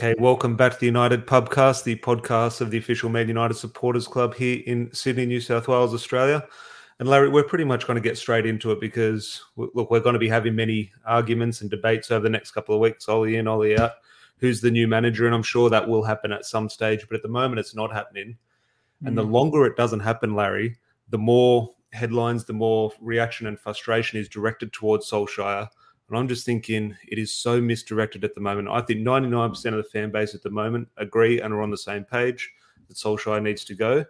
Okay, welcome back to the United Pubcast, the podcast of the official Man United Supporters Club here in Sydney, New South Wales, Australia. And Larry, we're pretty much going to get straight into it because, look, we're going to be having many arguments and debates over the next couple of weeks. Ollie in, Ollie out. Who's the new manager? And I'm sure that will happen at some stage, but at the moment, it's not happening. And mm. the longer it doesn't happen, Larry, the more headlines, the more reaction and frustration is directed towards Solskjaer and I'm just thinking it is so misdirected at the moment. I think 99% of the fan base at the moment agree and are on the same page that Solskjaer needs to go.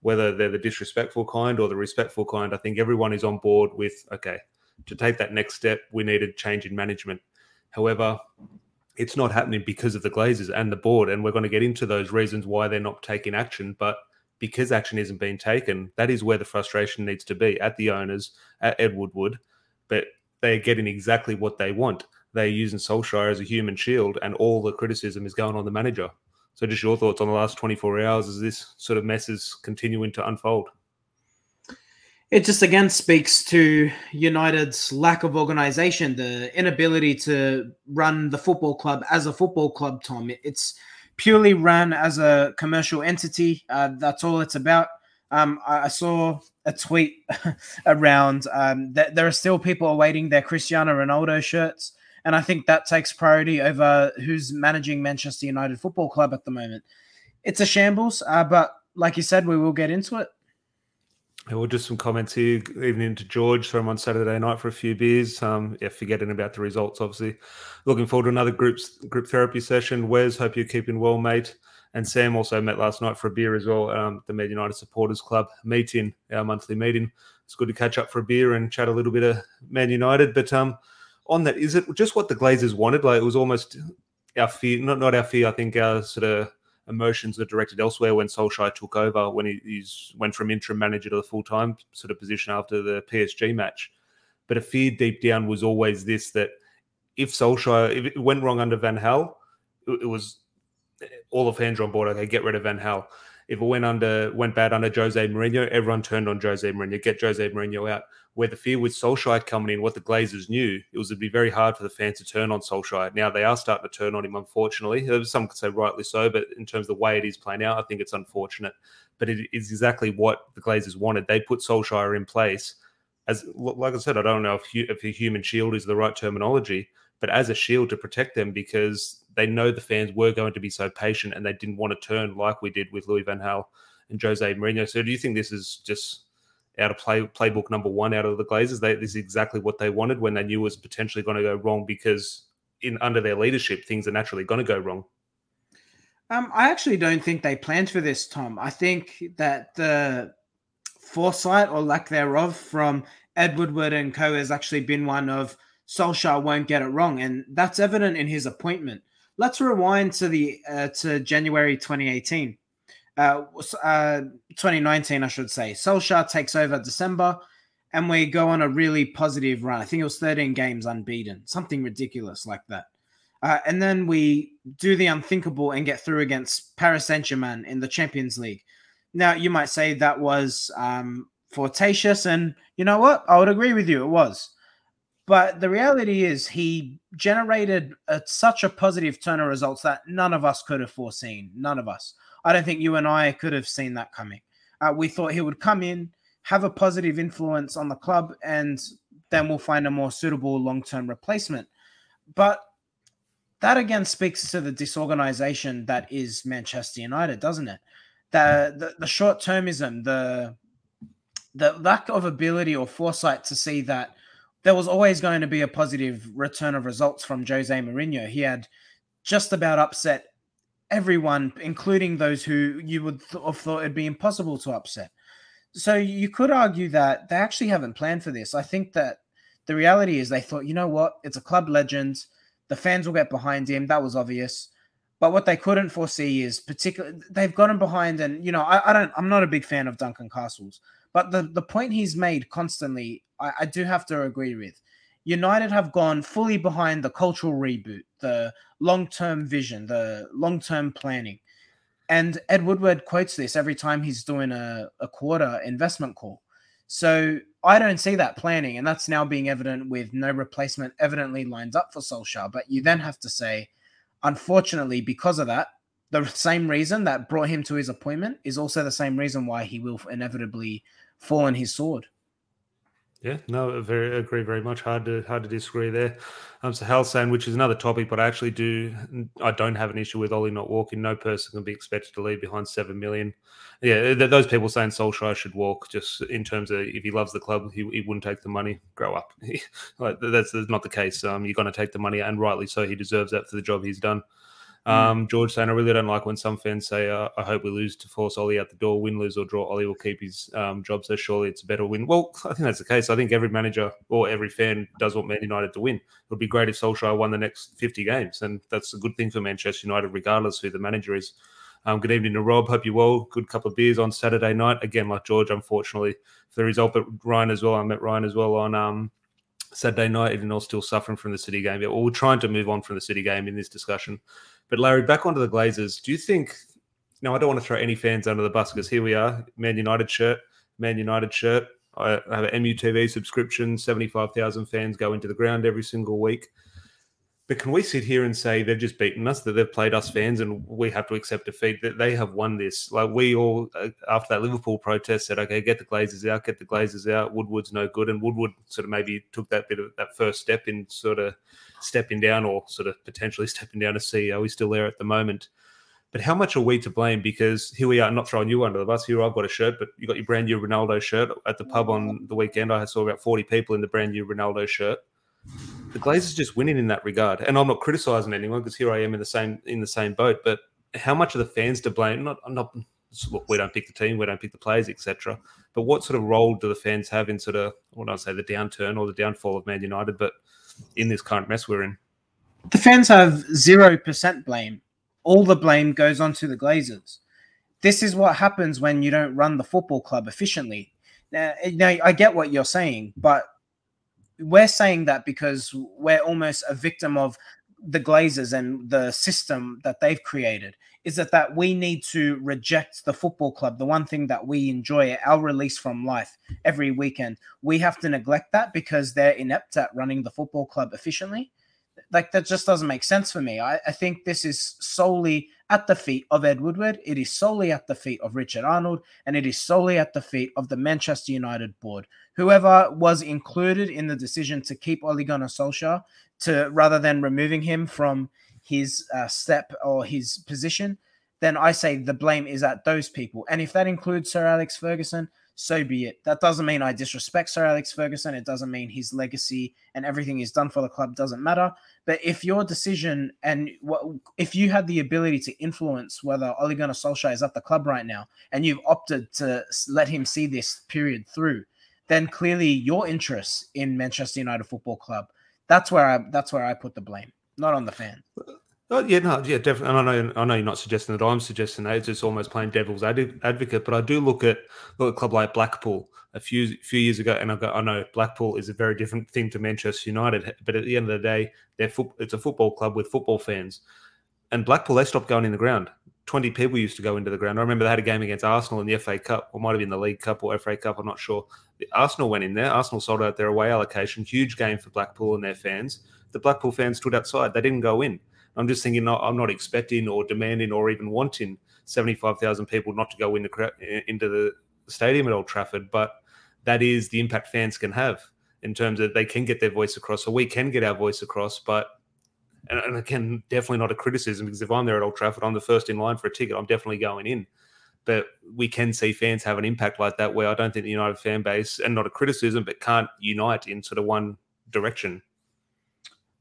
Whether they're the disrespectful kind or the respectful kind, I think everyone is on board with okay, to take that next step, we need a change in management. However, it's not happening because of the Glazers and the board. And we're going to get into those reasons why they're not taking action. But because action isn't being taken, that is where the frustration needs to be at the owners, at Ed Woodward. But they're getting exactly what they want. They're using Solskjaer as a human shield, and all the criticism is going on the manager. So, just your thoughts on the last 24 hours as this sort of mess is continuing to unfold? It just again speaks to United's lack of organization, the inability to run the football club as a football club, Tom. It's purely run as a commercial entity. Uh, that's all it's about. Um, I, saw a tweet around um, that there are still people awaiting their Cristiano Ronaldo shirts. And I think that takes priority over who's managing Manchester United Football Club at the moment. It's a shambles, uh, but like you said, we will get into it. We'll just some comments here. Evening to George from on Saturday night for a few beers. Um, yeah, forgetting about the results, obviously. Looking forward to another groups group therapy session. Wes, hope you're keeping well, mate. And Sam also met last night for a beer as well. Um, the Man United Supporters Club meeting, our monthly meeting. It's good to catch up for a beer and chat a little bit of Man United. But um, on that, is it just what the Glazers wanted? Like it was almost our fear, not not our fear. I think our sort of emotions were directed elsewhere when Solskjaer took over, when he he's went from interim manager to the full time sort of position after the PSG match. But a fear deep down was always this that if Solskjaer, if it went wrong under Van Gaal, it, it was all the fans are on board. Okay, get rid of Van Gaal. If it went under went bad under Jose Mourinho, everyone turned on Jose Mourinho. Get Jose Mourinho out. Where the fear with Solskjaer coming in, what the Glazers knew, it was to be very hard for the fans to turn on Solskjaer. Now they are starting to turn on him, unfortunately. Uh, some could say rightly so, but in terms of the way it is playing out, I think it's unfortunate. But it is exactly what the Glazers wanted. They put Solskjaer in place as, like I said, I don't know if, if a human shield is the right terminology, but as a shield to protect them because they know the fans were going to be so patient and they didn't want to turn like we did with Louis Van Gaal and Jose Mourinho. So do you think this is just out of play playbook number one out of the Glazers? They, this is exactly what they wanted when they knew it was potentially going to go wrong because in under their leadership things are naturally going to go wrong. Um, I actually don't think they planned for this, Tom. I think that the foresight or lack thereof from Ed Woodward and co has actually been one of Solskjaer won't get it wrong, and that's evident in his appointment. Let's rewind to the uh, to January 2018, uh, uh, 2019, I should say. Solskjaer takes over December, and we go on a really positive run. I think it was 13 games unbeaten, something ridiculous like that. Uh, and then we do the unthinkable and get through against Paris Saint Germain in the Champions League. Now, you might say that was um, and you know what? I would agree with you. It was. But the reality is, he generated a, such a positive turn of results that none of us could have foreseen. None of us. I don't think you and I could have seen that coming. Uh, we thought he would come in, have a positive influence on the club, and then we'll find a more suitable long term replacement. But that again speaks to the disorganization that is Manchester United, doesn't it? The the, the short termism, the the lack of ability or foresight to see that there was always going to be a positive return of results from Jose Mourinho. He had just about upset everyone, including those who you would th- have thought it'd be impossible to upset. So you could argue that they actually haven't planned for this. I think that the reality is they thought, you know what, it's a club legend. The fans will get behind him. That was obvious. But what they couldn't foresee is particularly they've gotten behind, and you know, I, I don't, I'm not a big fan of Duncan Castles, but the the point he's made constantly I, I do have to agree with. United have gone fully behind the cultural reboot, the long term vision, the long term planning. And Ed Woodward quotes this every time he's doing a, a quarter investment call. So I don't see that planning, and that's now being evident with no replacement evidently lined up for Solskjaer. But you then have to say, Unfortunately, because of that, the same reason that brought him to his appointment is also the same reason why he will inevitably fall on his sword. Yeah, no, very agree very much. Hard to hard to disagree there. Um, so Hal saying which is another topic, but I actually do I don't have an issue with Ollie not walking. No person can be expected to leave behind seven million. Yeah, th- those people saying Solskjaer should walk, just in terms of if he loves the club, he, he wouldn't take the money. Grow up. like that's, that's not the case. Um, you're going to take the money, and rightly so. He deserves that for the job he's done. Mm. Um, George saying, I really don't like when some fans say, uh, I hope we lose to force Ollie out the door, win, lose, or draw. Ollie will keep his um, job, so surely it's a better win. Well, I think that's the case. I think every manager or every fan does want Man United to win. It would be great if Solskjaer won the next 50 games, and that's a good thing for Manchester United, regardless who the manager is. Um, good evening to Rob. Hope you're well. Good couple of beers on Saturday night. Again, like George, unfortunately, for the result, but Ryan as well. I met Ryan as well on um, Saturday night, even though still suffering from the City game. Well, we're trying to move on from the City game in this discussion. But Larry, back onto the Glazers. Do you think? No, I don't want to throw any fans under the bus because here we are, Man United shirt, Man United shirt. I have an MUTV subscription. Seventy-five thousand fans go into the ground every single week. But can we sit here and say they've just beaten us, that they've played us fans, and we have to accept defeat? That they have won this. Like we all, uh, after that Liverpool protest, said, "Okay, get the Glazers out, get the Glazers out." Woodward's no good, and Woodward sort of maybe took that bit of that first step in sort of stepping down, or sort of potentially stepping down as CEO. He's still there at the moment. But how much are we to blame? Because here we are, not throwing you under the bus. Here I've got a shirt, but you got your brand new Ronaldo shirt at the pub on the weekend. I saw about forty people in the brand new Ronaldo shirt the Glazers just winning in that regard. And I'm not criticizing anyone because here I am in the same in the same boat. But how much are the fans to blame? Not, I'm not. Look, we don't pick the team, we don't pick the players, etc. But what sort of role do the fans have in sort of, what I don't say the downturn or the downfall of Man United, but in this current mess we're in? The fans have zero percent blame. All the blame goes on to the Glazers. This is what happens when you don't run the football club efficiently. Now, now I get what you're saying, but we're saying that because we're almost a victim of the Glazers and the system that they've created is that that we need to reject the football club. The one thing that we enjoy our release from life every weekend we have to neglect that because they're inept at running the football club efficiently. Like that just doesn't make sense for me. I, I think this is solely at the feet of ed woodward it is solely at the feet of richard arnold and it is solely at the feet of the manchester united board whoever was included in the decision to keep Ole Gunnar Solskjaer to rather than removing him from his uh, step or his position, then I say the blame is at those people. And if that includes Sir Alex Ferguson, so be it. That doesn't mean I disrespect Sir Alex Ferguson. It doesn't mean his legacy and everything he's done for the club doesn't matter. But if your decision and what, if you had the ability to influence whether Ole Gunnar Solskjaer is at the club right now, and you've opted to let him see this period through, then clearly your interests in Manchester United Football Club. That's where I that's where I put the blame, not on the fan. Uh, Oh, yeah, no, yeah, definitely. And I know, I know you're not suggesting that I'm suggesting that. It's just almost playing devil's advocate. But I do look at look at club like Blackpool a few few years ago, and I go, I know Blackpool is a very different thing to Manchester United. But at the end of the day, they're fo- it's a football club with football fans. And Blackpool, they stopped going in the ground. 20 people used to go into the ground. I remember they had a game against Arsenal in the FA Cup, or might have been the League Cup or FA Cup. I'm not sure. Arsenal went in there. Arsenal sold out their away allocation. Huge game for Blackpool and their fans. The Blackpool fans stood outside. They didn't go in. I'm just thinking, I'm not expecting or demanding or even wanting 75,000 people not to go in the, into the stadium at Old Trafford, but that is the impact fans can have in terms of they can get their voice across, or we can get our voice across, but and, and again, definitely not a criticism because if I'm there at Old Trafford, I'm the first in line for a ticket. I'm definitely going in. But we can see fans have an impact like that where I don't think the United fan base, and not a criticism, but can't unite in sort of one direction.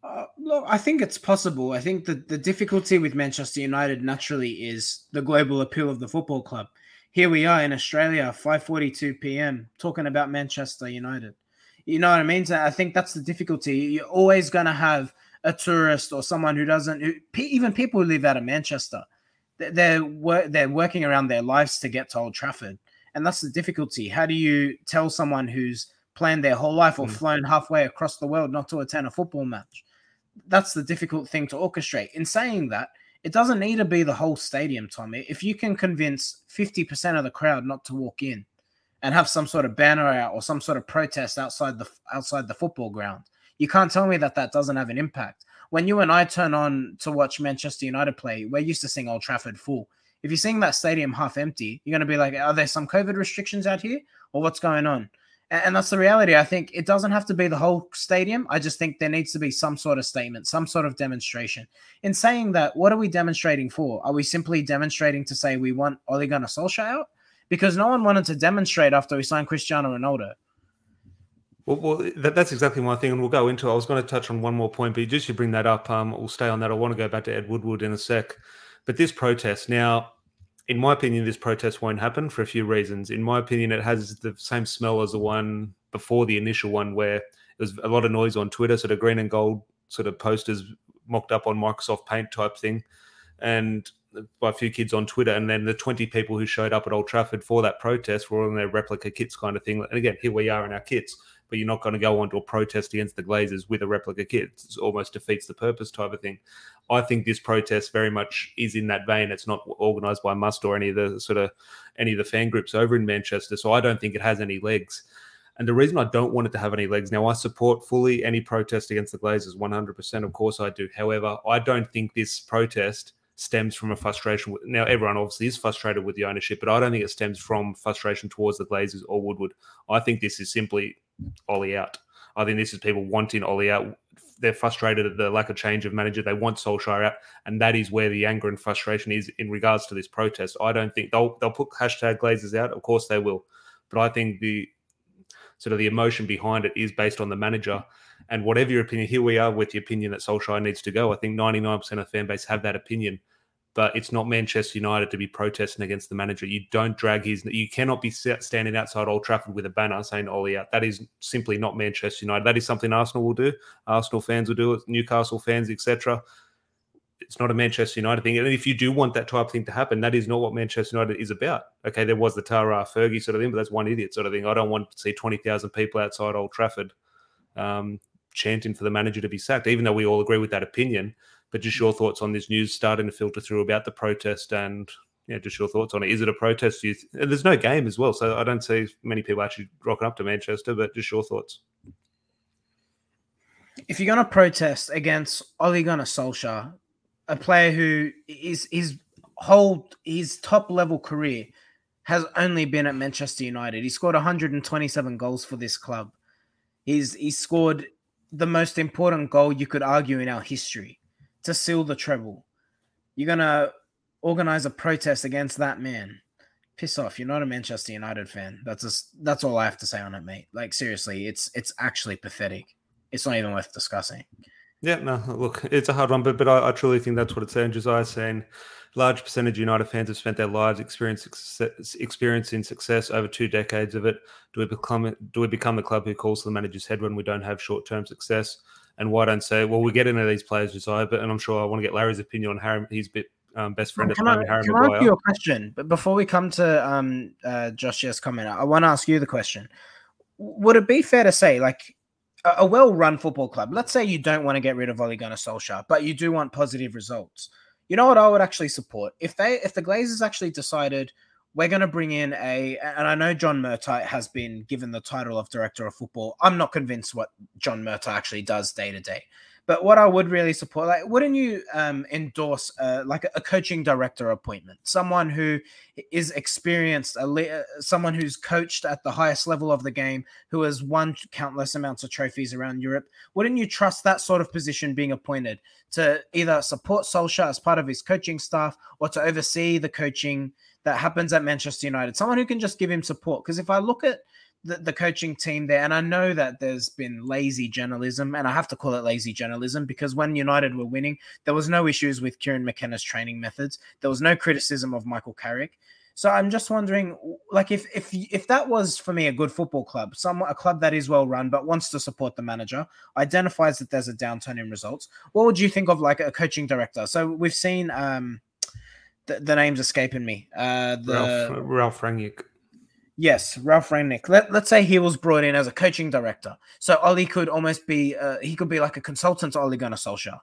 Uh, look, I think it's possible. I think that the difficulty with Manchester United naturally is the global appeal of the football club. Here we are in Australia, 5:42 p.m., talking about Manchester United. You know what I mean? So I think that's the difficulty. You're always going to have a tourist or someone who doesn't, who, even people who live out of Manchester, they're they're working around their lives to get to Old Trafford, and that's the difficulty. How do you tell someone who's planned their whole life or mm. flown halfway across the world not to attend a football match? That's the difficult thing to orchestrate. In saying that, it doesn't need to be the whole stadium, Tommy. If you can convince 50% of the crowd not to walk in and have some sort of banner out or some sort of protest outside the outside the football ground, you can't tell me that that doesn't have an impact. when you and I turn on to watch Manchester United play, we're used to seeing Old Trafford full. If you're seeing that stadium half empty, you're going to be like, are there some COVID restrictions out here or what's going on? And that's the reality. I think it doesn't have to be the whole stadium. I just think there needs to be some sort of statement, some sort of demonstration. In saying that, what are we demonstrating for? Are we simply demonstrating to say we want Ole Gunnar Solskjaer out? Because no one wanted to demonstrate after we signed Cristiano Ronaldo. Well, well that, that's exactly my thing, and we'll go into. it. I was going to touch on one more point, but just you bring that up, um, we'll stay on that. I want to go back to Ed Woodward in a sec, but this protest now in my opinion, this protest won't happen for a few reasons. In my opinion, it has the same smell as the one before the initial one, where there was a lot of noise on Twitter, sort of green and gold sort of posters mocked up on Microsoft Paint type thing, and by a few kids on Twitter. And then the 20 people who showed up at Old Trafford for that protest were all in their replica kits kind of thing. And again, here we are in our kits but you're not going to go on to a protest against the Glazers with a replica kit. It almost defeats the purpose type of thing. I think this protest very much is in that vein. It's not organised by MUST or any of the sort of any of the fan groups over in Manchester, so I don't think it has any legs. And the reason I don't want it to have any legs now, I support fully any protest against the Glazers, 100%. Of course, I do. However, I don't think this protest stems from a frustration. Now, everyone obviously is frustrated with the ownership, but I don't think it stems from frustration towards the Glazers or Woodward. I think this is simply Ollie out. I think this is people wanting Ollie out. They're frustrated at the lack of change of manager. They want Solskjaer out, and that is where the anger and frustration is in regards to this protest. I don't think they'll they'll put hashtag Glazers out. Of course they will, but I think the sort of the emotion behind it is based on the manager. And whatever your opinion, here we are with the opinion that Solskjaer needs to go. I think 99% of fan base have that opinion but it's not Manchester United to be protesting against the manager. You don't drag his. You cannot be standing outside Old Trafford with a banner saying "Ollie out." That is simply not Manchester United. That is something Arsenal will do. Arsenal fans will do it. Newcastle fans, etc. It's not a Manchester United thing. And if you do want that type of thing to happen, that is not what Manchester United is about. Okay, there was the Tara Fergie sort of thing, but that's one idiot sort of thing. I don't want to see twenty thousand people outside Old Trafford um, chanting for the manager to be sacked, even though we all agree with that opinion but just your thoughts on this news starting to filter through about the protest and yeah, just your thoughts on it. Is it a protest? Th- there's no game as well, so I don't see many people actually rocking up to Manchester. But just your thoughts. If you're going to protest against Ole Gunnar Solskjaer, a player who is his whole his top level career has only been at Manchester United. He scored 127 goals for this club. He's he scored the most important goal you could argue in our history to seal the treble. You're gonna organize a protest against that man. Piss off! You're not a Manchester United fan. That's just that's all I have to say on it, mate. Like seriously, it's it's actually pathetic. It's not even worth discussing. Yeah, no, look, it's a hard one, but but I, I truly think that's what it's saying. Josiah saying large percentage of United fans have spent their lives experiencing success over two decades of it. Do we become do we become the club who calls for the manager's head when we don't have short term success? And why don't say, well, we get into these players, Josiah, but and I'm sure I want to get Larry's opinion on Harry. He's bit um, best friend can at the moment, Harry can Maguire. I ask you a question? But before we come to um, uh, Josh's comment, I want to ask you the question: Would it be fair to say, like, a, a well-run football club? Let's say you don't want to get rid of Ole Gunnar Solskjaer, but you do want positive results. You know what I would actually support if they if the Glazers actually decided we're going to bring in a, and I know John Murtough has been given the title of director of football. I'm not convinced what John Murtough actually does day to day. But what I would really support, like, wouldn't you um, endorse uh, like a, a, coaching director appointment, someone who is experienced, a, someone who's coached at the highest level of the game, who has won countless amounts of trophies around Europe? Wouldn't you trust that sort of position being appointed to either support Solskjaer as part of his coaching staff or to oversee the coaching? that happens at Manchester United. Someone who can just give him support. Because if I look at the, the, coaching team there, and I know that there's been lazy journalism, and I have to call it lazy journalism because when United were winning, there was no issues with Kieran McKenna's training methods. There was no criticism of Michael Carrick. So I'm just wondering, like, if if if that was for me a good football club, some a club that is well run but wants to support the manager, identifies that there's a downturn in results. What would you think of like a coaching director? So we've seen um, the, the name's escaping me. Uh, the Ralf, Ralf Rangnick. Yes, Ralf Rangnick. Let, let's say he was brought in as a coaching director. So Ollie could almost be, uh, he could be like a consultant to Ole Gunnar Solskjaer.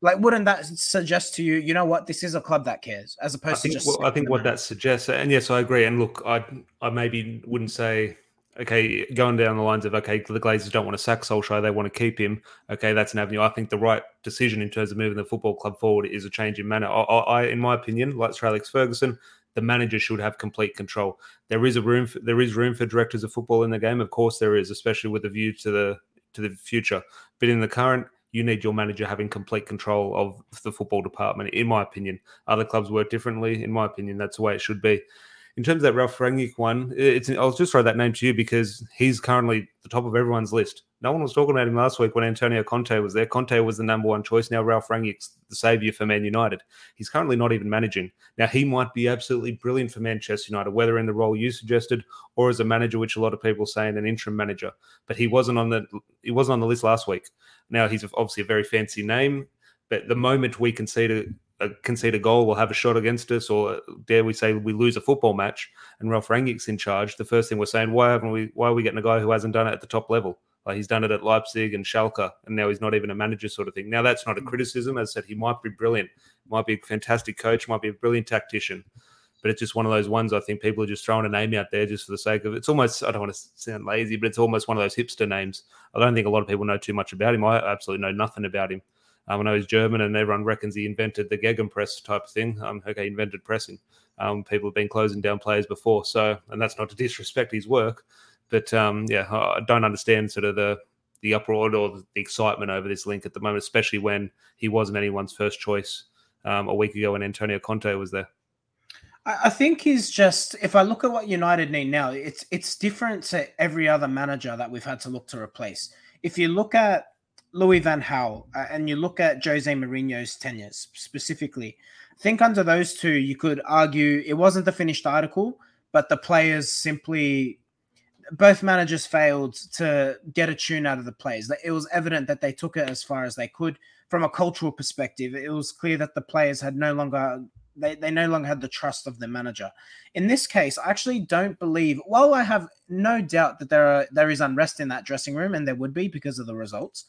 Like, wouldn't that suggest to you, you know what, this is a club that cares, as opposed I think, to just. Well, I think what that suggests, and yes, I agree. And look, I I maybe wouldn't say okay, going down the lines of okay, the Glazers don't want to sack Solskjaer, they want to keep him. Okay, that's an avenue. I think the right decision in terms of moving the football club forward is a change in manner. I, I in my opinion, like Sir Alex Ferguson, the manager should have complete control. There is a room. For, there is room for directors of football in the game. Of course, there is, especially with a view to the to the future. But in the current, you need your manager having complete control of the football department. In my opinion, other clubs work differently. In my opinion, that's the way it should be in terms of that Ralf Rangnick one, it's I'll just throw that name to you because he's currently the top of everyone's list. No one was talking about him last week when Antonio Conte was there. Conte was the number one choice. Now Ralf Rangnick's the savior for Man United. He's currently not even managing. Now he might be absolutely brilliant for Manchester United, whether in the role you suggested or as a manager, which a lot of people say an interim manager. But he wasn't on the he wasn't on the list last week. Now he's obviously a very fancy name, but the moment we concede a concede a goal or have a shot against us, or dare we say we lose a football match and Ralf Rangnick's in charge, the first thing we're saying, why haven't we? Why are we getting a guy who hasn't done it at the top level? Like he's done it at Leipzig and Schalke, and now he's not even a manager, sort of thing. Now that's not a mm. criticism. As I said, he might be brilliant, might be a fantastic coach, might be a brilliant tactician, but it's just one of those ones. I think people are just throwing a name out there just for the sake of it. It's almost I don't want to sound lazy, but it's almost one of those hipster names. I don't think a lot of people know too much about him. I absolutely know nothing about him. Um, I know he's German, and everyone reckons he invented the Gegenpress type of thing. Um, okay, invented pressing. Um, people have been closing down players before, so and that's not to disrespect his work, but um, yeah, I don't understand sort of the the uproar or the excitement over this link at the moment, especially when he wasn't anyone's first choice um, a week ago when Antonio Conte was there. I think he's just if I look at what United need now, it's it's different to every other manager that we've had to look to replace. If you look at Louis Van Gaal, uh, and you look at Jose Mourinho's tenures specifically, I think under those two, you could argue it wasn't the finished article, but the players simply, both managers failed to get a tune out of the players. It was evident that they took it as far as they could. From a cultural perspective, it was clear that the players had no longer they, they no longer had the trust of the manager. In this case, I actually don't believe. While I have no doubt that there are there is unrest in that dressing room, and there would be because of the results,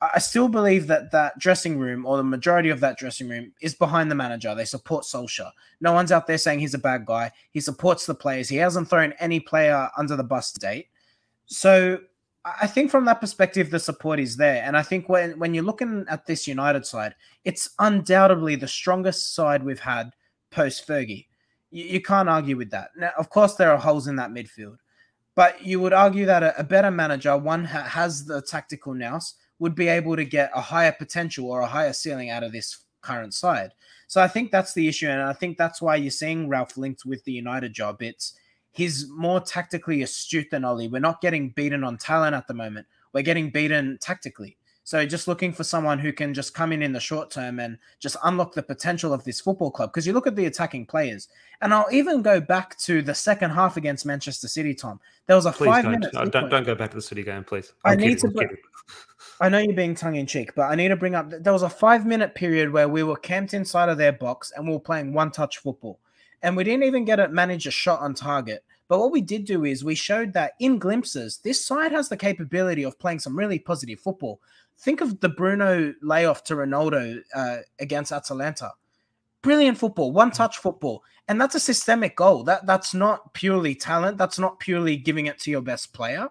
I still believe that that dressing room or the majority of that dressing room is behind the manager. They support Solskjaer. No one's out there saying he's a bad guy. He supports the players. He hasn't thrown any player under the bus to date. So I think from that perspective, the support is there. And I think when, when you're looking at this United side, it's undoubtedly the strongest side we've had post Fergie. You, you can't argue with that. Now, of course, there are holes in that midfield, but you would argue that a, a better manager, one ha- has the tactical nous, would be able to get a higher potential or a higher ceiling out of this current side. So I think that's the issue, and I think that's why you're seeing Ralf linked with the United job. It's he's more tactically astute than Ollie. We're not getting beaten on talent at the moment. We're getting beaten tactically. So just looking for someone who can just come in in the short term and just unlock the potential of this football club. Because you look at the attacking players, and I'll even go back to the second half against Manchester City. Tom, there was a please five don't, minutes. No, uh, don't don't go back to the City game, please. I'm i need kidding, to. I know you're being tongue in cheek, but I need to bring up there was a five minute period where we were camped inside of their box and we were playing one touch football. And we didn't even get it manage a shot on target. But what we did do is we showed that in glimpses, this side has the capability of playing some really positive football. Think of the Bruno layoff to Ronaldo uh, against Atalanta. Brilliant football, one touch football. And that's a systemic goal. That that's not purely talent. That's not purely giving it to your best player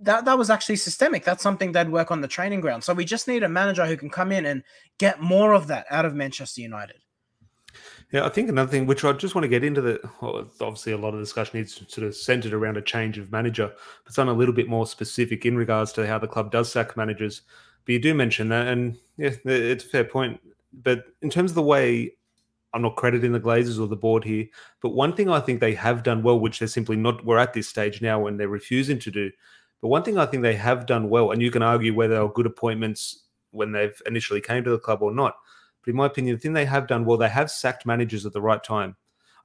that that was actually systemic. That's something they'd work on the training ground. So we just need a manager who can come in and get more of that out of Manchester United. Yeah, I think another thing which I just want to get into the well, obviously a lot of discussion is sort of centered around a change of manager, but something a little bit more specific in regards to how the club does sack managers. But you do mention that, and yeah, it's a fair point. But in terms of the way I'm not crediting the Glazers or the board here, but one thing I think they have done well, which they're simply not, we're at this stage now when they're refusing to do, but one thing I think they have done well, and you can argue whether they're good appointments when they've initially came to the club or not. But in my opinion, the thing they have done well, they have sacked managers at the right time.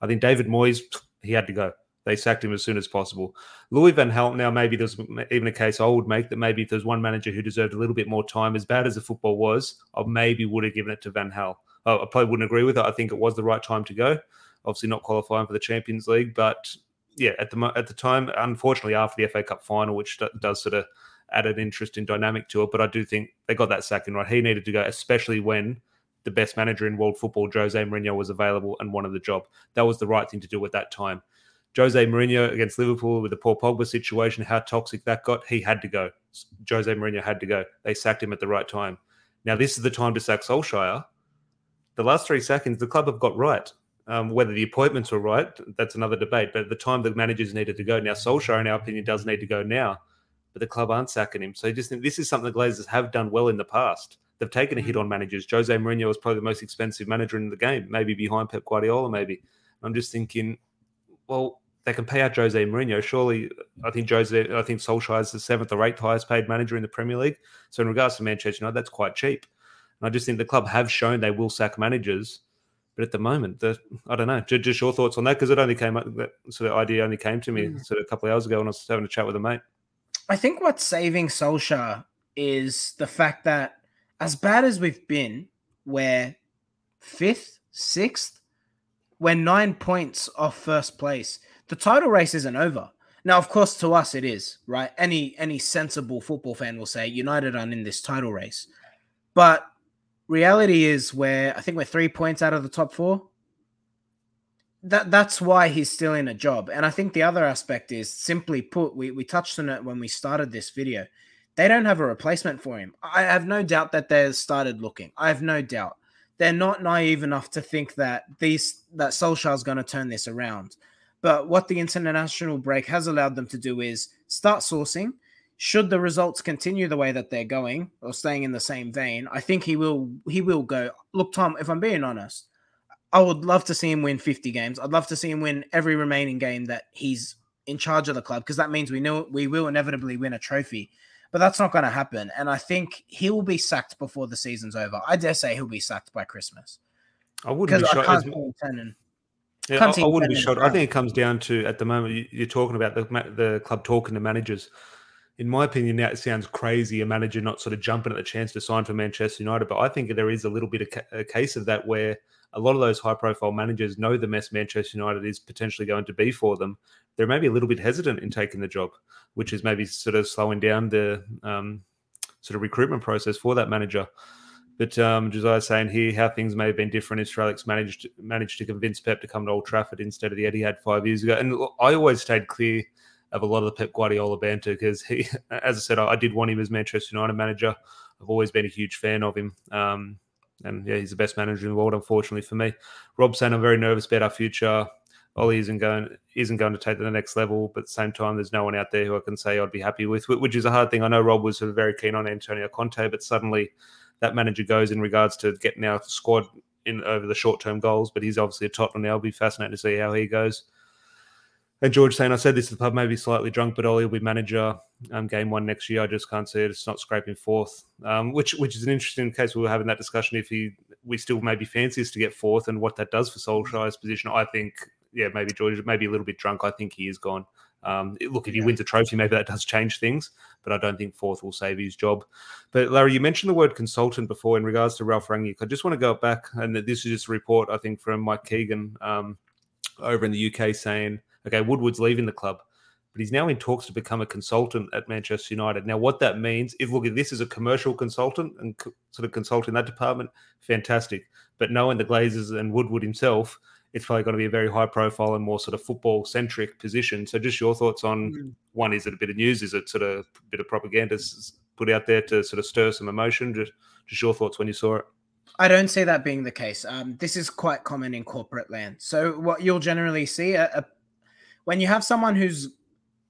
I think David Moyes, he had to go. They sacked him as soon as possible. Louis Van Gaal, now maybe there's even a case I would make that maybe if there's one manager who deserved a little bit more time, as bad as the football was, I maybe would have given it to Van Gaal. I probably wouldn't agree with it. I think it was the right time to go. Obviously, not qualifying for the Champions League, but yeah, at the at the time, unfortunately, after the FA Cup final, which does sort of add an interesting dynamic to it. But I do think they got that second right. He needed to go, especially when the best manager in world football, Jose Mourinho, was available and wanted the job. That was the right thing to do at that time. Jose Mourinho against Liverpool with the Paul Pogba situation, how toxic that got, he had to go. Jose Mourinho had to go. They sacked him at the right time. Now, this is the time to sack Solskjaer. The last three seconds, the club have got right. Um, whether the appointments were right, that's another debate. But at the time, the managers needed to go. Now, Solskjaer, in our opinion, does need to go now, but the club aren't sacking him. So just this is something the Glazers have done well in the past. They've taken a hit mm. on managers. Jose Mourinho was probably the most expensive manager in the game, maybe behind Pep Guardiola, maybe. I'm just thinking, well, they can pay out Jose Mourinho. Surely, I think Jose, I think Solskjaer is the seventh or eighth highest paid manager in the Premier League. So in regards to Manchester United, that's quite cheap. And I just think the club have shown they will sack managers. But at the moment, the, I don't know. Just, just your thoughts on that because it only came up. That sort of idea only came to me mm. sort of a couple of hours ago when I was having a chat with a mate. I think what's saving Solskjaer is the fact that as bad as we've been, we're fifth, sixth, we're nine points off first place. The title race isn't over. Now, of course, to us it is, right? Any any sensible football fan will say United aren't in this title race. But reality is where I think we're three points out of the top four. That that's why he's still in a job. And I think the other aspect is simply put, we, we touched on it when we started this video. They don't have a replacement for him. I have no doubt that they've started looking. I have no doubt. They're not naive enough to think that these that Solskjaer is going to turn this around. But what the international break has allowed them to do is start sourcing. Should the results continue the way that they're going or staying in the same vein, I think he will he will go. Look, Tom, if I'm being honest, I would love to see him win 50 games. I'd love to see him win every remaining game that he's in charge of the club because that means we know we will inevitably win a trophy but that's not going to happen. And I think he will be sacked before the season's over. I dare say he'll be sacked by Christmas. I wouldn't be shocked. yeah, I, I wouldn't be shocked. I think it comes down to at the moment you're talking about the the club talking to managers. In my opinion, now it sounds crazy a manager not sort of jumping at the chance to sign for Manchester United, but I think there is a little bit of a case of that where a lot of those high profile managers know the mess Manchester United is potentially going to be for them. They're maybe a little bit hesitant in taking the job which is maybe sort of slowing down the um, sort of recruitment process for that manager. But um, Josiah saying here how things may have been different if Alex managed managed to convince Pep to come to Old Trafford instead of the Etihad five years ago. And I always stayed clear of a lot of the Pep Guardiola banter because he, as I said, I, I, did want him as Manchester United manager. I've always been a huge fan of him. Um, and yeah, he's the best manager in the world, unfortunately for me. Rob saying I'm very nervous about our future. Ollie isn't going isn't going to take to the next level, but at the same time, there's no one out there who I can say I'd be happy with, which is a hard thing. I know Rob was very keen on Antonio Conte, but suddenly that manager goes in regards to getting our squad in over the short term goals. But he's obviously a Tottenham now. It'll be fascinating to see how he goes. And George saying, I said this to the pub, maybe slightly drunk, but Ollie will be manager um, game one next year. I just can't see it. It's not scraping fourth, um, which which is an interesting case. We were having that discussion if he we still maybe fancy us to get fourth and what that does for Solskjaer's position. I think yeah, maybe George, maybe a little bit drunk. I think he is gone. Um, look, if he yeah. wins a trophy, maybe that does change things, but I don't think fourth will save his job. But Larry, you mentioned the word consultant before in regards to Ralf Rangnick. I just want to go back, and this is just a report I think from Mike Keegan um, over in the UK saying, okay, Woodward's leaving the club, but he's now in talks to become a consultant at Manchester United. Now, what that means, if look, if this is a commercial consultant and sort of consult in that department, fantastic. But knowing the Glazers and Woodward himself, it's probably going to be a very high profile and more sort of football centric position. So, just your thoughts on mm. one: is it a bit of news? Is it sort of a bit of propaganda put out there to sort of stir some emotion? Just, just your thoughts when you saw it. I don't see that being the case. Um, this is quite common in corporate land. So, what you'll generally see a, a, when you have someone who's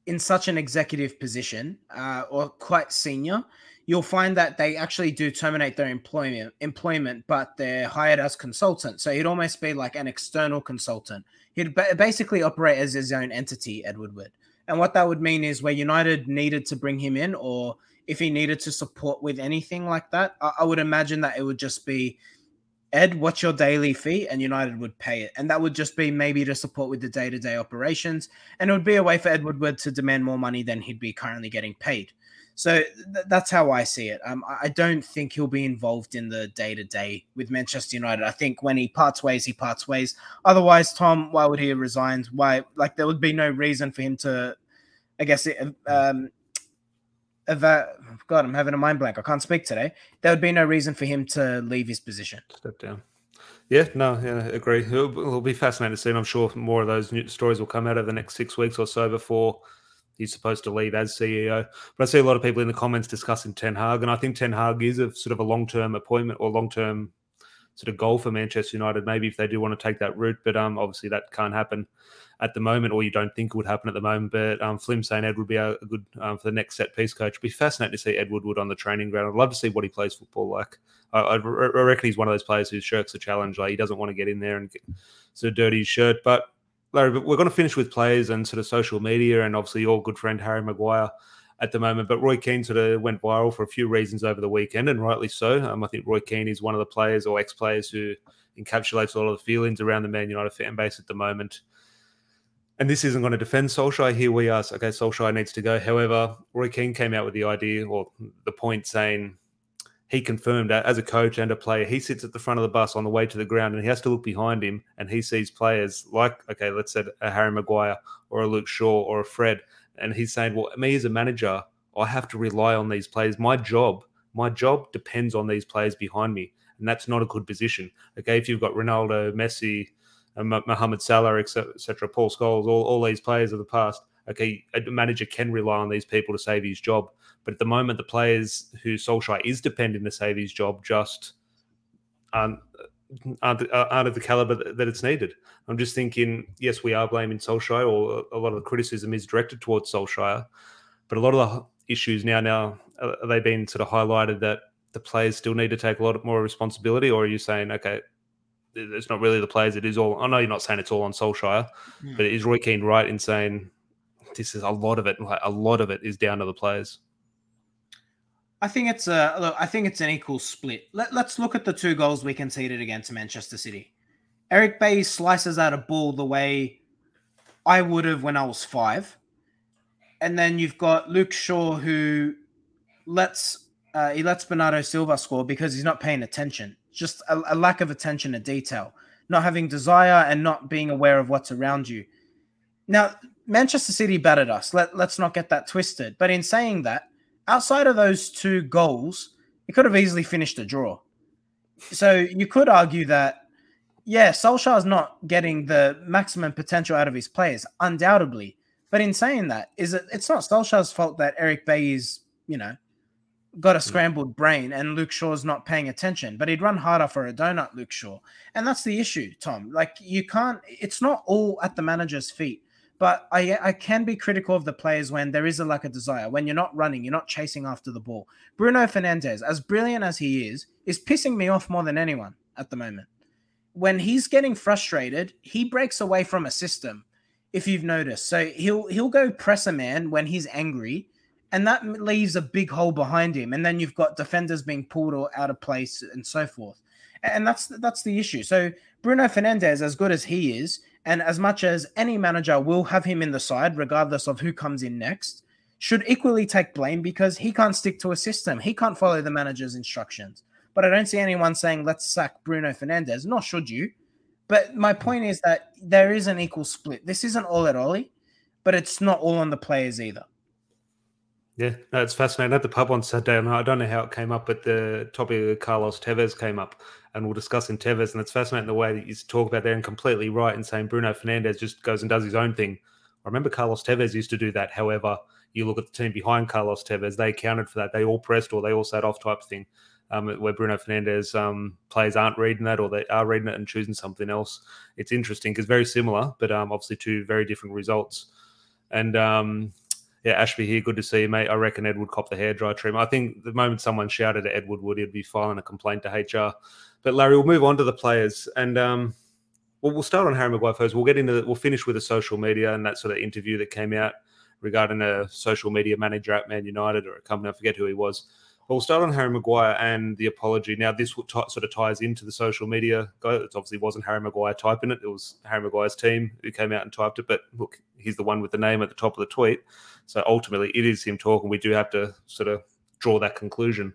in such an executive position uh, or quite senior, you'll find that they actually do terminate their employment employment but they're hired as consultants so he'd almost be like an external consultant. He'd basically operate as his own entity Edward woodward and what that would mean is where united needed to bring him in or if he needed to support with anything like that I, I would imagine that it would just be Ed, what's your daily fee? And United would pay it. And that would just be maybe to support with the day to day operations. And it would be a way for Ed Woodward to demand more money than he'd be currently getting paid. So th- that's how I see it. Um, I don't think he'll be involved in the day to day with Manchester United. I think when he parts ways, he parts ways. Otherwise, Tom, why would he have resigned? Why, like, there would be no reason for him to, I guess, um, eva- God, I'm having a mind blank. I can't speak today. There would be no reason for him to leave his position. Step down. Yeah, no, yeah, agree. It'll, it'll, be fascinating to see. And I'm sure more of those stories will come out over the next six weeks or so before he's supposed to leave as CEO. But I see a lot of people in the comments discussing Ten Hag, and I think Ten Hag is a sort of a long term appointment or long term sort of goal for Manchester United. Maybe if they do want to take that route, but um, obviously that can't happen at the moment, or you don't think it would happen at the moment. But um, Flim saying Ed would be a, good um, for the next set piece coach. It'd be fascinating to see Ed Woodward on the training ground. I'd love to see what he plays football like. I, I, reckon he's one of those players who shirks a challenge. Like he doesn't want to get in there and get, sort of dirty his shirt. But Larry, but we're going to finish with players and sort of social media, and obviously your good friend Harry Maguire at the moment. But Roy Keane sort of went viral for a few reasons over the weekend, and rightly so. Um, I think Roy Keane is one of the players or ex players who encapsulates a lot of the feelings around the Man United fan base at the moment. And this isn't going to defend Solskjaer. Here we are. Okay, Solskjaer needs to go. However, Roy Keane came out with the idea or the point saying he confirmed that as a coach and a player, he sits at the front of the bus on the way to the ground and he has to look behind him and he sees players like, okay, let's say a Harry Maguire or a Luke Shaw or a Fred. And he's saying, well, me as a manager, I have to rely on these players. My job, my job depends on these players behind me and that's not a good position. Okay, if you've got Ronaldo, Messi, uh, and Mohamed Salah, etc., Paul Scholes, all, all these players of the past, okay, a manager can rely on these people to save his job. But at the moment, the players who Solskjaer is depending to save his job just aren't, aren't, aren't of the caliber that it's needed. I'm just thinking, yes, we are blaming Solskjaer, or a lot of the criticism is directed towards Solskjaer, but a lot of the issues now, now are they being sort of highlighted that the players still need to take a lot more responsibility, or are you saying, okay, it's not really the players, it is all. I know you're not saying it's all on Solskjaer, mm. but is Roy Keane right in saying this is a lot of it? Like a lot of it is down to the players. I think it's a look. I think it's an equal split. Let, let's look at the two goals we conceded against Manchester City. Eric Bailly slices out a ball the way I would have when I was five, and then you've got Luke Shaw who lets uh, he lets Bernardo Silva score because he's not paying attention. Just a, a lack of attention to detail, not having desire, and not being aware of what's around you. Now, Manchester City battered us. Let, let's not get that twisted. But in saying that, outside of those two goals, it could have easily finished a draw. So you could argue that, yeah, Solskjaer's not getting the maximum potential out of his players, undoubtedly. But in saying that, is it? It's not Solskjaer's fault that Eric Bailly is, you know, got a scrambled brain and Luke Shaw's not paying attention, but he'd run harder for a donut, Luke Shaw. And that's the issue, Tom. Like you can't it's not all at the manager's feet. But I I can be critical of the players when there is a lack of desire, when you're not running, you're not chasing after the ball. Bruno Fernandes, as brilliant as he is, is pissing me off more than anyone at the moment. When he's getting frustrated, he breaks away from a system. If you've noticed, so he'll he'll go press a man when he's angry, and that leaves a big hole behind him. And then you've got defenders being pulled or out of place and so forth. And that's that's the issue. So Bruno Fernandes, as good as he is, and as much as any manager will have him in the side, regardless of who comes in next, should equally take blame because he can't stick to a system. He can't follow the manager's instructions. But I don't see anyone saying let's sack Bruno Fernandes, nor should you. But my point is that there is an equal split. This isn't all at Ollie, but it's not all on the players either. Yeah, no, it's fascinating. At the pub on Saturday, and I don't know how it came up, but the topic of Carlos Tevez came up, and we're discussing Tevez, and it's fascinating the way that you talk about there, and completely right in saying Bruno Fernandes just goes and does his own thing. I remember Carlos Tevez used to do that. However, you look at the team behind Carlos Tevez; they accounted for that. They all pressed or they all sat off type thing. Um, where Bruno Fernandes um, players aren't reading that or they are reading it and choosing something else. It's interesting because very similar, but um, obviously two very different results. And um, yeah, Ashby here, good to see you, mate. I reckon Ed would cop the hairdryer trim. I think the moment someone shouted at Ed Wood, he'd be filing a complaint to HR. But Larry, we'll move on to the players, and um, well, we'll start on Harry Maguire first. We'll get into the, we'll finish with the social media and that sort of interview that came out regarding a social media manager at Man United or a company. I forget who he was. But we'll start on Harry Maguire and the apology. Now, this t- sort of ties into the social media. It obviously wasn't Harry Maguire typing it. It was Harry Maguire's team who came out and typed it. But look, he's the one with the name at the top of the tweet. So ultimately, it is him talking. We do have to sort of draw that conclusion.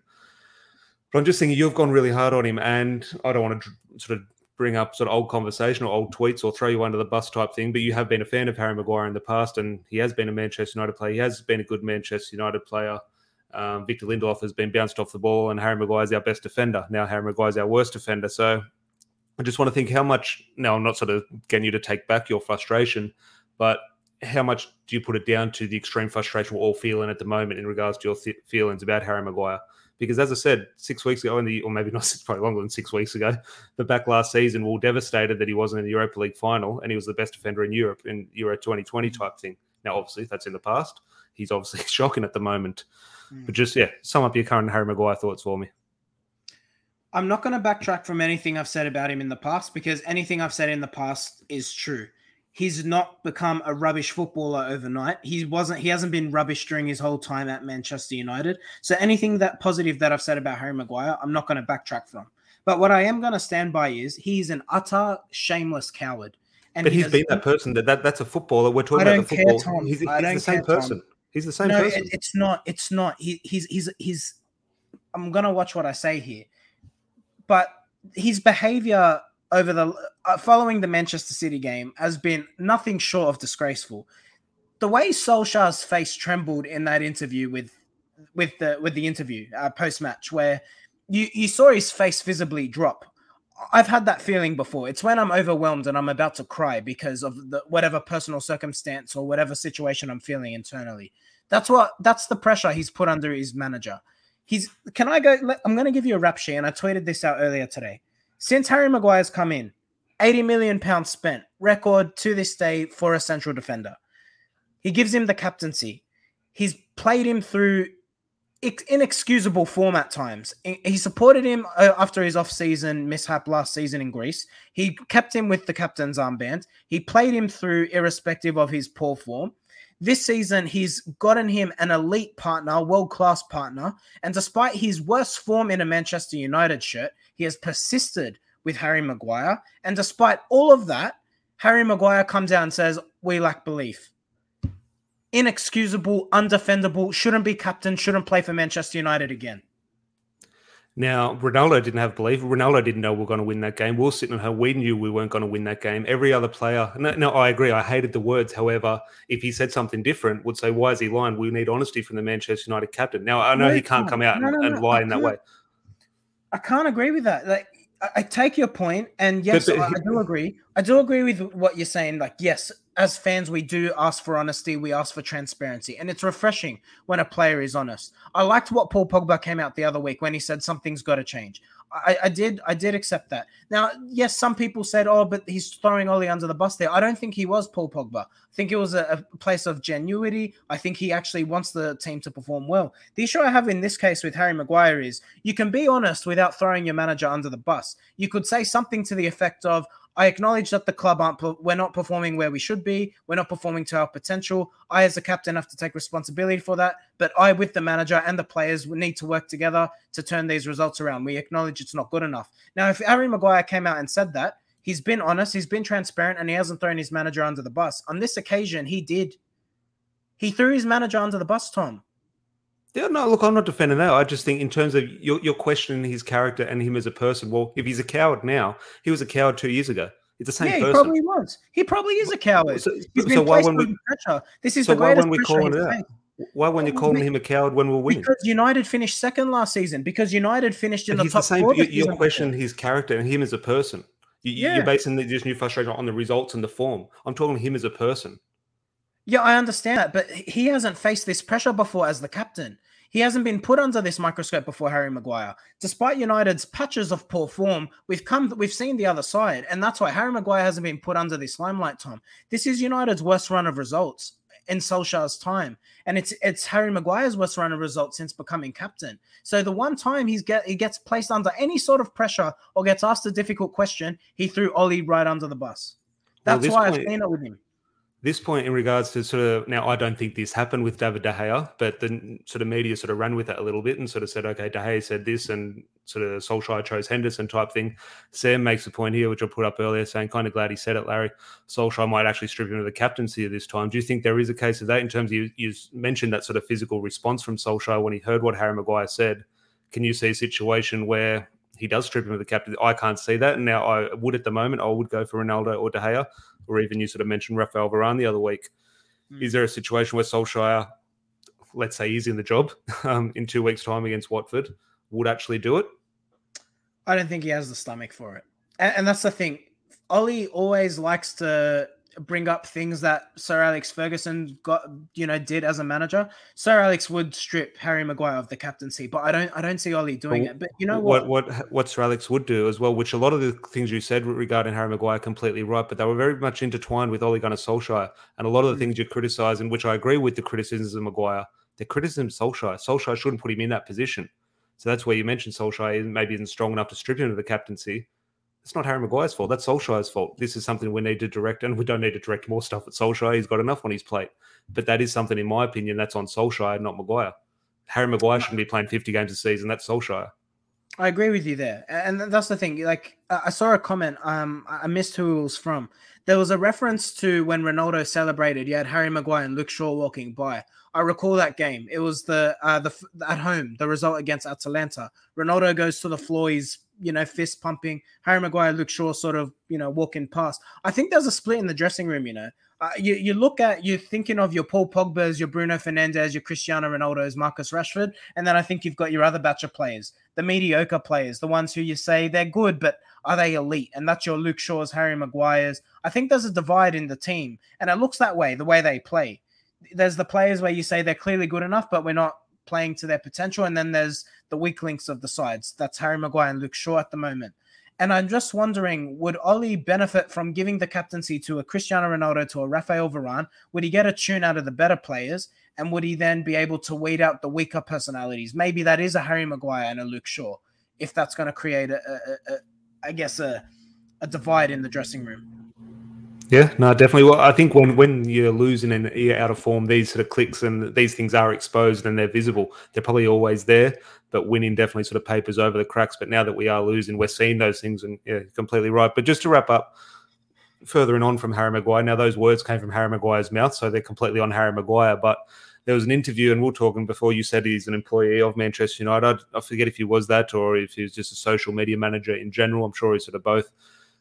But I'm just thinking you've gone really hard on him, and I don't want to sort of bring up sort of old conversation or old tweets or throw you under the bus type thing. But you have been a fan of Harry Maguire in the past, and he has been a Manchester United player. He has been a good Manchester United player. Um, Victor Lindelof has been bounced off the ball, and Harry Maguire is our best defender. Now Harry Maguire is our worst defender. So I just want to think how much. Now, I'm not sort of getting you to take back your frustration, but how much do you put it down to the extreme frustration we're all feeling at the moment in regards to your th- feelings about Harry Maguire? Because as I said six weeks ago, in the, or maybe not probably longer than six weeks ago, but back last season, we were devastated that he wasn't in the Europa League final and he was the best defender in Europe in Euro 2020 mm. type thing. Now, obviously, that's in the past. He's obviously shocking at the moment. Mm. But just, yeah, sum up your current Harry Maguire thoughts for me. I'm not going to backtrack from anything I've said about him in the past because anything I've said in the past is true he's not become a rubbish footballer overnight. He wasn't he hasn't been rubbish during his whole time at Manchester United. So anything that positive that I've said about Harry Maguire, I'm not going to backtrack from. But what I am going to stand by is he's an utter shameless coward. And but he has been that person that, that that's a footballer. We're talking about the football. Care, he's, he's the same care, person. Tom. He's the same no, person. It, it's not. It's not. He, he's he's he's. I'm gonna watch what I say here, but his behavior over the uh, following the Manchester City game has been nothing short of disgraceful. The way Solskjaer's face trembled in that interview with with the with the interview uh, post match, where you you saw his face visibly drop. I've had that feeling before. It's when I'm overwhelmed and I'm about to cry because of the whatever personal circumstance or whatever situation I'm feeling internally. That's what that's the pressure he's put under his manager. He's can I go? I'm going to give you a rap sheet, and I tweeted this out earlier today. Since Harry Maguire's come in, 80 million pounds spent, record to this day for a central defender. He gives him the captaincy. He's played him through inexcusable form at times. He supported him uh, after his off-season mishap last season in Greece. He kept him with the captain's armband. He played him through irrespective of his poor form. This season, he's gotten him an elite partner, world-class partner, and despite his worst form in a Manchester United shirt, he has persisted with Harry Maguire. And despite all of that, Harry Maguire comes out and says, We lack belief. Inexcusable, undefendable, shouldn't be captain, shouldn't play for Manchester United again. Now, Ronaldo didn't have belief. Ronaldo didn't know we were going to win that game. We were sitting at home. We knew we weren't going to win that game. Every other player, no, no, I agree. I hated the words. However, if he said something different, would say, why is he lying? We need honesty from the Manchester United captain. Now, I know no, he can't come out no, and, and lie in that way. I can't agree with that. Like, I take your point, and yes, but, but, I do agree. I do agree with what you're saying. Like, yes, as fans, we do ask for honesty, we ask for transparency, and it's refreshing when a player is honest. I liked what Paul Pogba came out the other week when he said something's got to change. I, I, did I did accept that. Now, yes, some people said, "Oh, but he's throwing Ollie under the bus." There, I don't think he was Paul Pogba. I think it was a, a, place of genuity. I think he actually wants the team to perform well. The issue I have in this case with Harry Maguire is you can be honest without throwing your manager under the bus. You could say something to the effect of, I acknowledge that the club aren't we're not performing where we should be. We're not performing to our potential. I, as a captain, have to take responsibility for that. But I, with the manager and the players, we need to work together to turn these results around. We acknowledge it's not good enough. Now, if Harry Maguire came out and said that, he's been honest, he's been transparent, and he hasn't thrown his manager under the bus. On this occasion, he did. He threw his manager under the bus, Tom. Yeah, no, look, I'm not defending that. I just think in terms of you're, you're questioning his character and him as a person. Well, if he's a coward now, he was a coward two years ago. It's the same yeah, person. he probably was. He probably is a coward. So, so why when we pressure. This is so the why when we calling it out? Why when you're calling him a coward when we're winning? Because United finished second last season. Because United finished in the top the same, four. You, you're questioning his character and him as a person. You, yeah. You're basing this new frustration on the results and the form. I'm talking him as a person. Yeah, I understand that, but he hasn't faced this pressure before as the captain. He hasn't been put under this microscope before Harry Maguire. Despite United's patches of poor form, we've come we've seen the other side, and that's why Harry Maguire hasn't been put under this limelight, Tom. This is United's worst run of results in Solskjaer's time, and it's it's Harry Maguire's worst run of results since becoming captain. So the one time he's get he gets placed under any sort of pressure or gets asked a difficult question, he threw Ollie right under the bus. That's well, why point, I've seen it with him this point in regards to sort of now I don't think this happened with David De Gea, but the sort of media sort of ran with it a little bit and sort of said, okay, De Gea said this and sort of Solskjaer chose Henderson type thing. Sam makes a point here, which I put up earlier, saying kind of glad he said it, Larry. Solskjaer might actually strip him of the captaincy this time. Do you think there is a case of that in terms of you, you mentioned that sort of physical response from Solskjaer when he heard what Harry Maguire said? Can you see a situation where he does strip him of the captain? I can't see that. And now I would at the moment, I would go for Ronaldo or De Gea or even you sort of mentioned Rafael Varane the other week. Mm. Is there a situation where Solskjaer, let's say he's in the job um, in two weeks' time against Watford, would actually do it? I don't think he has the stomach for it. and, and that's the thing. Ollie always likes to bring up things that Sir Alex Ferguson got, you know, did as a manager. Sir Alex would strip Harry Maguire of the captaincy, but I don't, I don't see Ollie doing it. But you know what? What what what Sir Alex would do as well, which a lot of the things you said regarding Harry Maguire completely right, but they were very much intertwined with Ole Gunnar Solskjaer, and a lot of the mm. things you criticise, and which I agree with the criticisms of Maguire, the criticism of Solskjaer. Solskjaer shouldn't put him in that position. So that's where you mentioned Solskjaer maybe isn't strong enough to strip him of the captaincy it's not Harry Maguire's fault. That's Solskjaer's fault. This is something we need to direct, and we don't need to direct more stuff at Solskjaer. He's got enough on his plate. But that is something, in my opinion, that's on Solskjaer, not Maguire. Harry Maguire shouldn't be playing 50 games a season. That's Solskjaer. I agree with you there, and that's the thing. Like I saw a comment. Um, I missed who it was from. There was a reference to when Ronaldo celebrated. You had Harry Maguire and Luke Shaw walking by. I recall that game. It was the uh, the at home the result against Atalanta. Ronaldo goes to the floor. He's you know, fist pumping. Harry Maguire, Luke Shaw sort of, you know, walking past. I think there's a split in the dressing room, you know. Uh, you, you look at, you're thinking of your Paul Pogba's, your Bruno Fernandes, your Cristiano Ronaldo's, Marcus Rashford. And then I think you've got your other batch of players, the mediocre players, the ones who you say they're good, but are they elite? And that's your Luke Shaw's, Harry Maguire's. I think there's a divide in the team. And it looks that way, the way they play. There's the players where you say they're clearly good enough, but we're not playing to their potential. And then there's the weak links of the sides. That's Harry Maguire and Luke Shaw at the moment. And I'm just wondering, would Ollie benefit from giving the captaincy to a Cristiano Ronaldo, to a Rafael Varane? Would he get a tune out of the better players? And would he then be able to weed out the weaker personalities? Maybe that is a Harry Maguire and a Luke Shaw, if that's going to create a, a, a I guess, a, a divide in the dressing room. Yeah, no, definitely. Well, I think when when you're losing and you're out of form, these sort of clicks and these things are exposed and they're visible. They're probably always there, but winning definitely sort of papers over the cracks. But now that we are losing, we're seeing those things, and yeah, completely right. But just to wrap up, further and on from Harry Maguire. Now those words came from Harry Maguire's mouth, so they're completely on Harry Maguire. But there was an interview, and we are talking before. You said he's an employee of Manchester United. I forget if he was that or if he was just a social media manager in general. I'm sure he's sort of both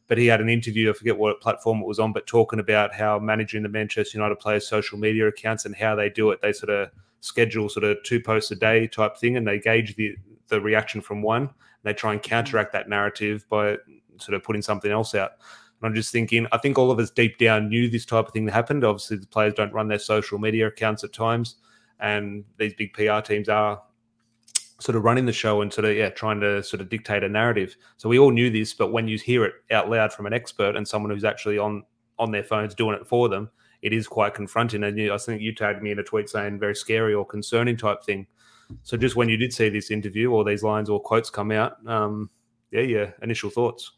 but he had an interview, I forget what platform it was on, but talking about how managing the Manchester United players' social media accounts and how they do it. They sort of schedule sort of two posts a day type thing and they gauge the, the reaction from one. they try and counteract that narrative by sort of putting something else out. I'm just thinking, I think all of us deep down knew this type of thing happened. Obviously, the players don't run their social media accounts at times, and these big PR teams are sort of running the show and sort of yeah trying to sort of dictate a narrative. So we all knew this but when you hear it out loud from an expert and someone who's actually on on their phones doing it for them it is quite confronting. And you, i think you tagged me in a tweet saying very scary or concerning type thing. So just when you did see this interview or these lines or quotes come out um yeah yeah initial thoughts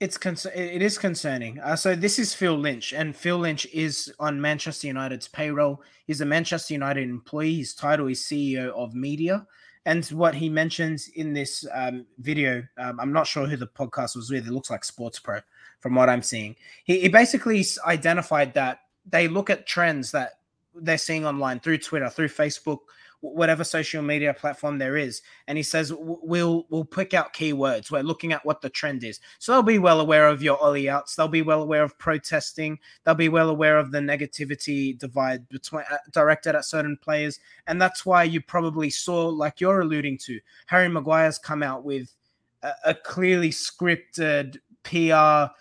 it's con- it is concerning. Uh, so this is Phil Lynch, and Phil Lynch is on Manchester United's payroll. He's a Manchester United employee. His title is CEO of Media, and what he mentions in this um, video, um, I'm not sure who the podcast was with. It looks like Sports Pro, from what I'm seeing. He, he basically identified that they look at trends that they're seeing online through Twitter, through Facebook, whatever social media platform there is. And he says we'll we'll pick out keywords. We're looking at what the trend is. So they'll be well aware of your ollie outs. They'll be well aware of protesting. They'll be well aware of the negativity divide between uh, directed at certain players. And that's why you probably saw like you're alluding to harry maguire's come out with a, a clearly scripted pr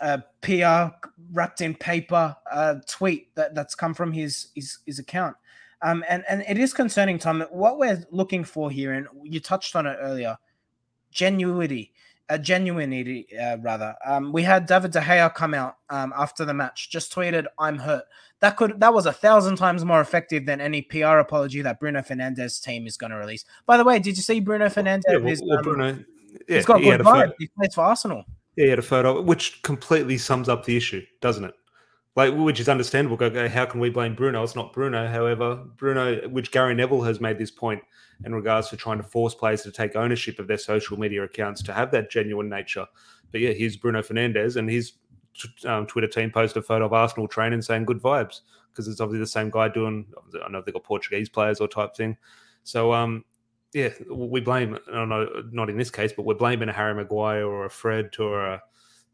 uh, PR wrapped in paper uh, tweet that, that's come from his, his his account. Um, and, and it is concerning, Tom. What we're looking for here, and you touched on it earlier, genuinity, uh, genuinity, uh, rather. Um, we had David De Gea come out um, after the match, just tweeted, "I'm hurt." That could that was a thousand times more effective than any PR apology that Bruno Fernandes team is going to release. By the way, did you see Bruno Fernandes? Yeah, well, well, um, Bruno, yeah, he's got he good vibe. He plays for Arsenal. Yeah, he had a photo, which completely sums up the issue, doesn't it? Like which is understandable. Go, how can we blame Bruno? It's not Bruno. However, Bruno, which Gary Neville has made this point in regards to trying to force players to take ownership of their social media accounts to have that genuine nature. But yeah, here's Bruno Fernandes, and his um, Twitter team posted a photo of Arsenal training saying good vibes because it's obviously the same guy doing. I don't know if they got Portuguese players or type thing. So um, yeah, we blame. I don't know, not in this case, but we're blaming a Harry Maguire or a Fred or a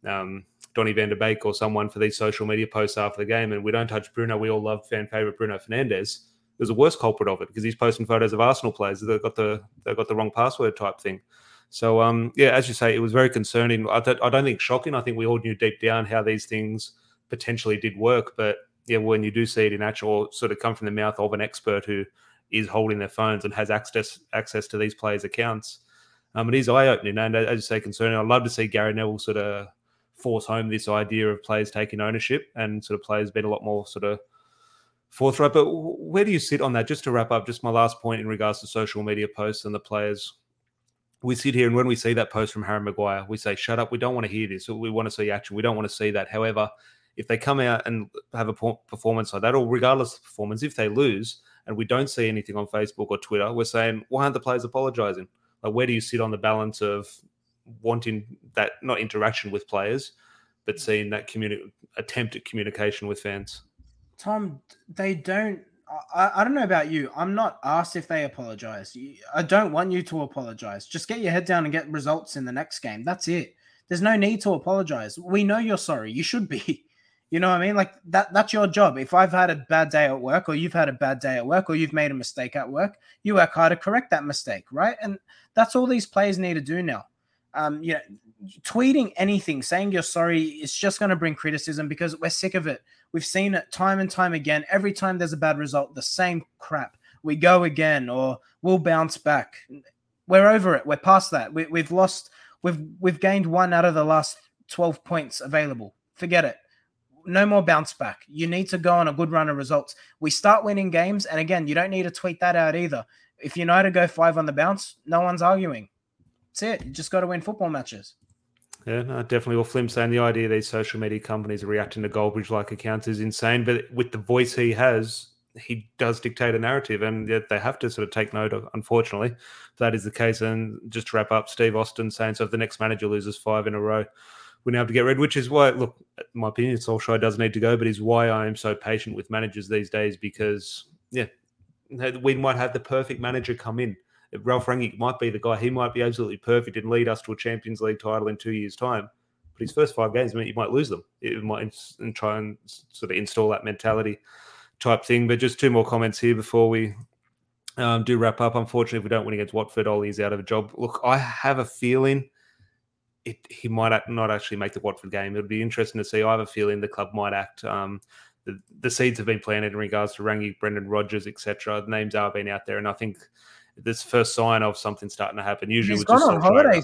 um, Donny van der Beek or someone for these social media posts after the game, and we don't touch Bruno. We all love fan favorite Bruno Fernandes. There's a worse culprit of it because he's posting photos of Arsenal players. They've got the they've got the wrong password type thing. So, um, yeah, as you say, it was very concerning. I, th- I don't think shocking. I think we all knew deep down how these things potentially did work. But yeah, when you do see it in actual, sort of come from the mouth of an expert who is holding their phones and has access access to these players' accounts, um, it is eye opening. And as you say, concerning. I'd love to see Gary Neville sort of force home this idea of players taking ownership and sort of players being a lot more sort of forthright. But where do you sit on that? Just to wrap up, just my last point in regards to social media posts and the players we sit here and when we see that post from Harry Maguire, we say, shut up, we don't want to hear this. We want to see action. We don't want to see that. However, if they come out and have a performance like that, or regardless of performance, if they lose and we don't see anything on Facebook or Twitter, we're saying, why aren't the players apologizing? Like, where do you sit on the balance of wanting that, not interaction with players, but seeing that communi- attempt at communication with fans? Tom, they don't I, I don't know about you. I'm not asked if they apologize. I don't want you to apologize. Just get your head down and get results in the next game. That's it. There's no need to apologize. We know you're sorry. You should be. You know what I mean? Like that that's your job. If I've had a bad day at work or you've had a bad day at work or you've made a mistake at work, you work hard to correct that mistake, right? And that's all these players need to do now. Um, you know, tweeting anything, saying you're sorry is just going to bring criticism because we're sick of it. We've seen it time and time again. Every time there's a bad result, the same crap. We go again, or we'll bounce back. We're over it. We're past that. We, we've lost. We've we've gained one out of the last twelve points available. Forget it. No more bounce back. You need to go on a good run of results. We start winning games, and again, you don't need to tweet that out either. If United go five on the bounce, no one's arguing. That's it. You just got to win football matches. Yeah, no, definitely. Well, Flim saying the idea these social media companies are reacting to Goldbridge like accounts is insane. But with the voice he has, he does dictate a narrative, and yet they have to sort of take note of. Unfortunately, that is the case. And just to wrap up, Steve Austin saying so if the next manager loses five in a row, we now have to get rid. Which is why, look, my opinion, Solskjaer does need to go, but is why I am so patient with managers these days because yeah, we might have the perfect manager come in Ralf Rangnick might be the guy. He might be absolutely perfect and lead us to a Champions League title in two years' time. But his first five games I mean, you might lose them. It might and try and sort of install that mentality type thing. But just two more comments here before we um, do wrap up. Unfortunately, if we don't win against Watford, Ollie's out of a job. Look, I have a feeling it, he might not actually make the Watford game. It'll be interesting to see. I have a feeling the club might act. Um, the, the seeds have been planted in regards to Rangnick, Brendan Rodgers, etc. The names are being out there, and I think this first sign of something starting to happen. Usually, he's gone on holiday.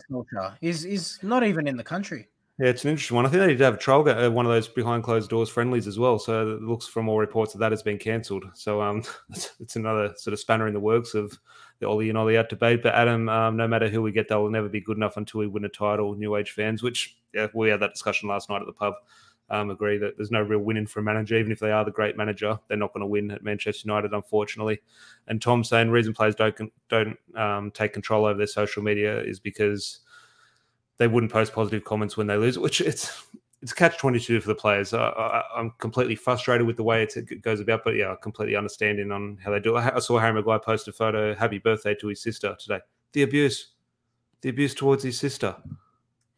He's he's not even in the country. Yeah, it's an interesting one. I think they did have a trial, uh, one of those behind closed doors friendlies as well. So it looks from all reports that that has been cancelled. So um, it's, it's, another sort of spanner in the works of the Ollie and Ollie out debate. But Adam, um, no matter who we get, they will never be good enough until we win a title. New age fans, which yeah, we had that discussion last night at the pub um, agree that there's no real winning for a manager. Even if they are the great manager, they're not going to win at Manchester United, unfortunately. And Tom saying reason players don't don't um, take control over their social media is because they wouldn't post positive comments when they lose, which it's it's catch twenty two for the players. I, am completely frustrated with the way it goes about, but yeah, completely understanding on how they do it. I saw Harry Maguire post a photo, happy birthday to his sister today. The abuse, the abuse towards his sister.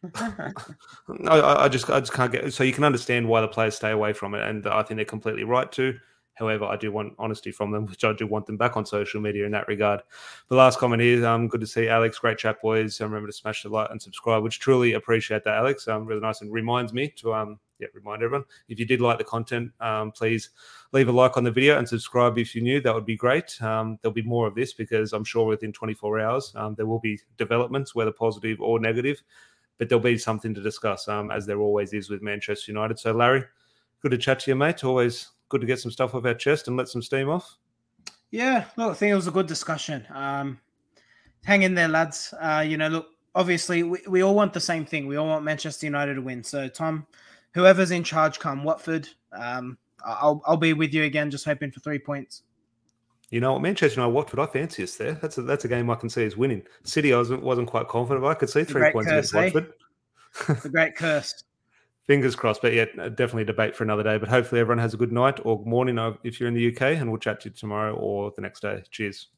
I, I, just I just can't get so you can understand why the players stay away from it, and I think they're completely right to. However, I do want honesty from them, which I do want them back on social media in that regard. The last comment is um, good to see Alex. Great chat, boys. Um, remember to smash the like and subscribe, which truly appreciate that, Alex. Um, really nice and reminds me to um, yeah, remind everyone if you did like the content, um, please leave a like on the video and subscribe if you're new. That would be great. Um, there'll be more of this because I'm sure within 24 hours um, there will be developments, whether positive or negative but there'll be something to discuss, um, as there always is with Manchester United. So, Larry, good to chat to you, mate. Always good to get some stuff off our chest and let some steam off. Yeah, look, I think it was a good discussion. Um, hang in there, lads. Uh, you know, look, obviously, we, we all want the same thing. We all want Manchester United to win. So, Tom, whoever's in charge come Watford, um, I'll, I'll be with you again, just hoping for three points. You know, Manchester United, Watford, I fancy us there. That's a that's a game I can see as winning. City, I wasn't, wasn't quite confident, but I could see three points curse, against eh? Watford. the great curse. Fingers crossed, but yeah, definitely debate for another day. But hopefully, everyone has a good night or morning if you're in the UK, and we'll chat to you tomorrow or the next day. Cheers.